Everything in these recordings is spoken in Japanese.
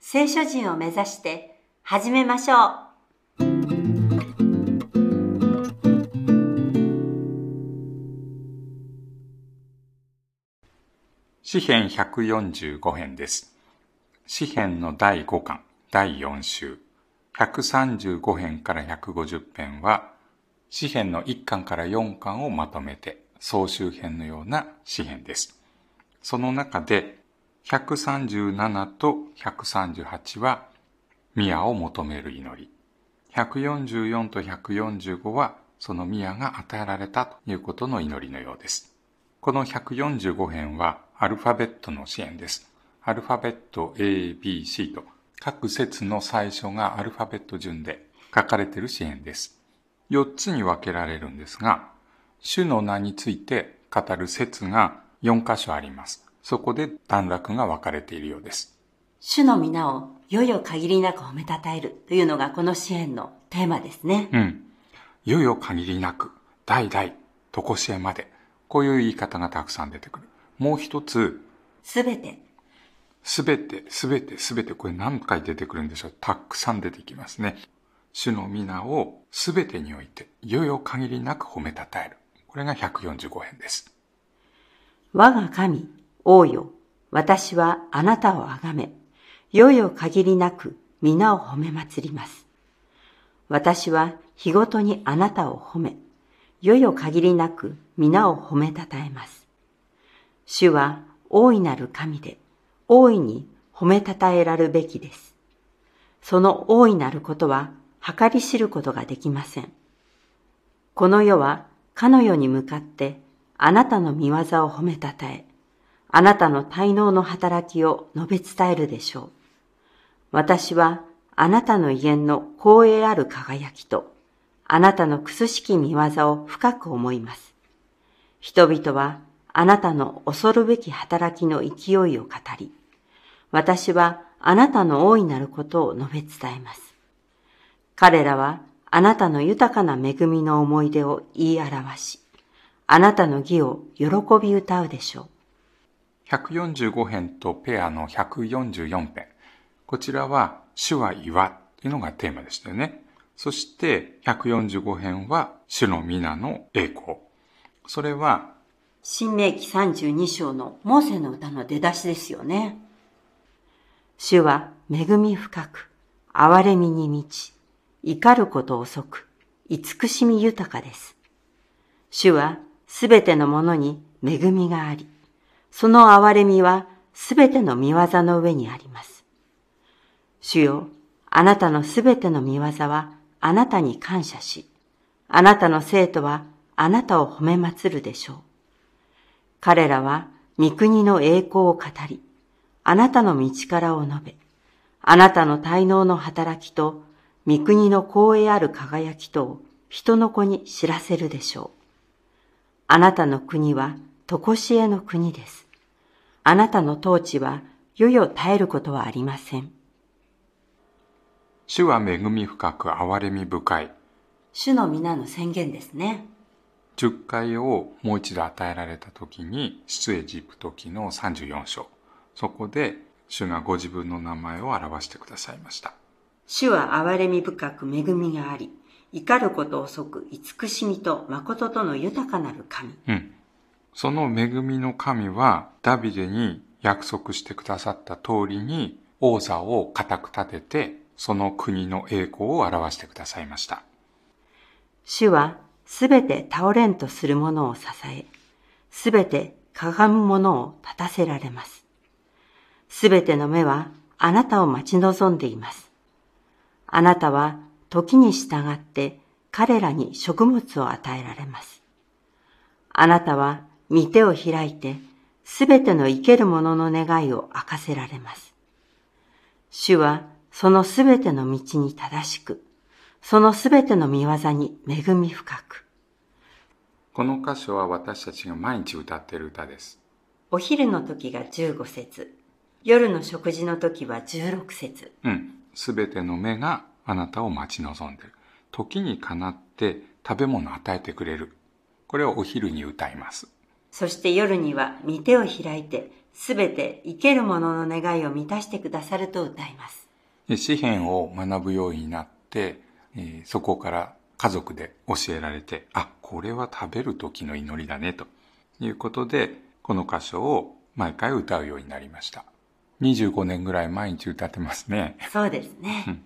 聖書人を目指して始めましょう。詩編145編です。詩編の第5巻第4週。135編から150編は詩編の1巻から4巻をまとめて総集編のような詩編です。その中で137と138は宮を求める祈り144と145はその宮が与えられたということの祈りのようですこの145編はアルファベットの支援です。アルファベット A, B, C と各節の最初がアルファベット順で書かれている支援です。4つに分けられるんですが、主の名について語る説が4箇所あります。そこで段落が分かれているようです。主の皆をよよ限りなく褒めたたえるというのがこの支援のテーマですね。うん。いよよ限りなく、代々、とこしえまで、こういう言い方がたくさん出てくる。もう一つ、すべて、すべて、すべて、すべて、これ何回出てくるんでしょうたくさん出てきますね。主の皆をすべてにおいて、いよよ限りなく褒めたたえる。これが145編です。我が神、王よ、私はあなたをあがめ、よよ限りなく皆を褒め祭ります。私は日ごとにあなたを褒め、よよ限りなく皆を褒めたたえます。主は大いなる神で、大いに褒めたたえらるべきです。その大いなることは計り知ることができません。この世はかの世に向かってあなたの見業を褒めたたえ、あなたの滞納の働きを述べ伝えるでしょう。私はあなたの威厳の光栄ある輝きと、あなたのくすしき見業を深く思います。人々はあなたの恐るべき働きの勢いを語り、私はあなたの大いなることを述べ伝えます。彼らはあなたの豊かな恵みの思い出を言い表し、あなたの義を喜び歌うでしょう。145編とペアの144編。こちらは、主は岩というのがテーマでしたよね。そして、145編は、主の皆の栄光。それは、新明記32章のモーセの歌の出だしですよね。主は恵み深く、憐れみに満ち、怒ること遅く、慈しみ豊かです。主はすべてのものに恵みがあり、その憐れみはすべての見業の上にあります。主よ、あなたのすべての見業はあなたに感謝し、あなたの生徒はあなたを褒め祭るでしょう。彼らは御国の栄光を語り、あなたの道からを述べ、あなたの滞納の働きと、御国の光栄ある輝きとを人の子に知らせるでしょう。あなたの国は、とこしえの国です。あなたの統治は、よよ絶えることはありません。主は恵み深く憐れみ深い。主の皆の宣言ですね。10回をもう一度与えられた時に出エジプト記の34章そこで主がご自分の名前を表してくださいました主は憐れみ深く恵みがあり、怒ること遅く慈しみと誠との豊かなる神。うんその恵みの神はダビデに約束してくださった通りに王座を固く立ててその国の栄光を表してくださいました主はすべて倒れんとする者を支え、すべてかがむ者を立たせられます。すべての目はあなたを待ち望んでいます。あなたは時に従って彼らに食物を与えられます。あなたは御手を開いて、すべての生ける者の願いを明かせられます。主はそのすべての道に正しく、そのすべての見業に恵み深く。この箇所は私たちが毎日歌っている歌です。お昼の時が15節夜の食事の時は16節うん。すべての目があなたを待ち望んでいる。時にかなって食べ物を与えてくれる。これをお昼に歌います。そして夜には御手を開いて、すべて生ける者の願いを満たしてくださると歌います。で詩篇を学ぶようになって、えーそこから家族で教えられて、あ、これは食べる時の祈りだね、ということで、この箇所を毎回歌うようになりました。25年ぐらい毎日歌ってますね。そうですね。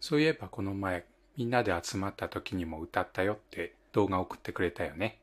そういえばこの前、みんなで集まった時にも歌ったよって動画送ってくれたよね。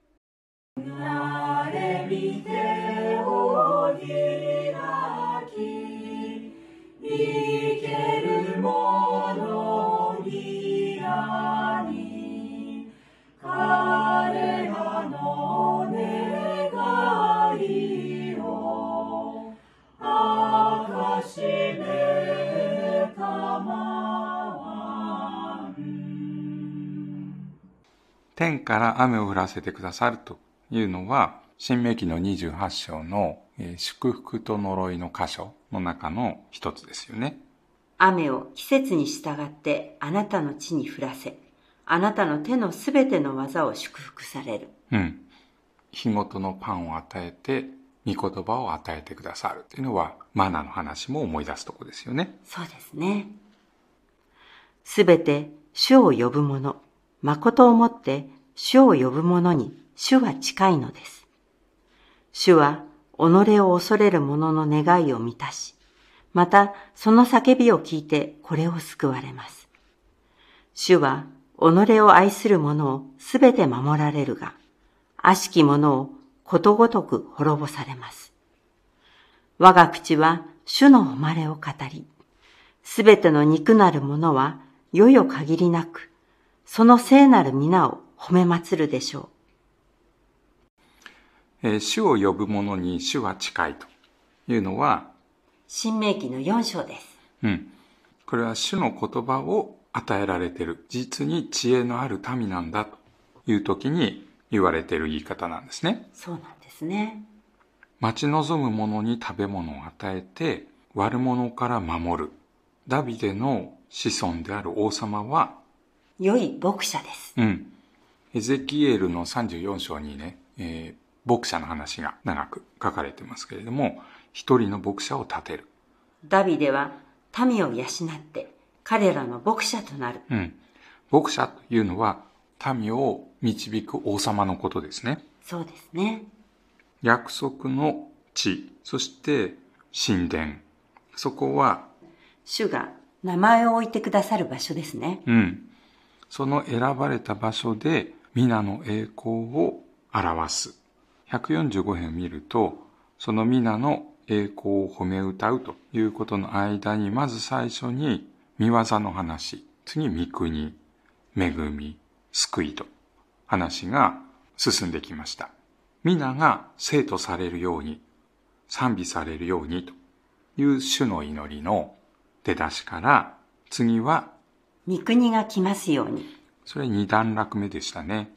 天から雨を降らせてくださると。いうのは、新明記の28章の、えー祝福と呪いの箇所の中の一つですよね。雨を季節に従ってあなたの地に降らせ、あなたの手のすべての技を祝福される。うん。日ごとのパンを与えて、御言葉を与えてくださるというのは、マナの話も思い出すとこですよね。そうですね。すべて主を呼ぶ者、誠をもって主を呼ぶ者に主は近いのです。主は己を恐れる者の願いを満たし、またその叫びを聞いてこれを救われます。主は己を愛する者をすべて守られるが、悪しき者をことごとく滅ぼされます。我が口は主の誉れを語り、すべての肉なる者は、よよ限りなく、その聖なる皆を褒め祭るでしょえー主を呼ぶ者に主は近いというのは、う。新明記の4章です。うん。これは主の言葉を与えられている。実に知恵のある民なんだという時に言われている言い方なんですね。そうなんですね。待ち望む者に食べ物を与えて、悪者から守る。ダビデの子孫である王様は、良い牧者です。うん。エゼキエルの34章にね、えー牧者の話が長く書かれてますけれども、一人の牧者を立てる。ダビデは民を養って彼らの牧者となる。うん。牧者というのは、民を導く王様のことですね。そうですね。約束の地、そして神殿。そこは、主が名前を置いてくださる場所ですね。うん。その選ばれた場所で皆の栄光を表す。145編を見ると、その皆の栄光を褒め歌うということの間に、まず最初に見業の話、次御国、恵み、救いと話が進んできました。皆が生徒されるように、賛美されるようにという主の祈りの出だしから、次は御国が来ますように。それ二段落目でしたね。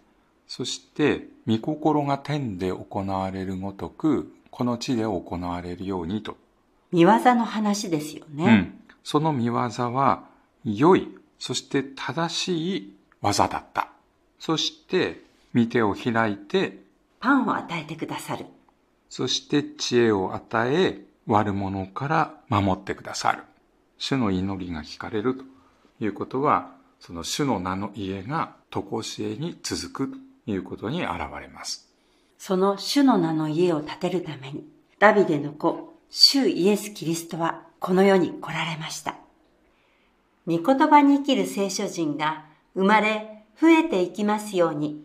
そして、御心が天で行われるごとく、この地で行われるようにと。見業の話ですよね。うん。その見業は、良い、そして正しい技だった。そして、御手を開いて、パンを与えてくださる。そして知恵を与え、悪者から守ってくださる。主の祈りが聞かれるということは、その主の名の家が常しえに続くということに現れます。その主の名の家を建てるために、ダビデの子、主イエス・キリストはこの世に来られました。御言葉に生きる聖書人が生まれ、増えていきますように。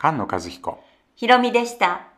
菅野和彦。ひろみでした。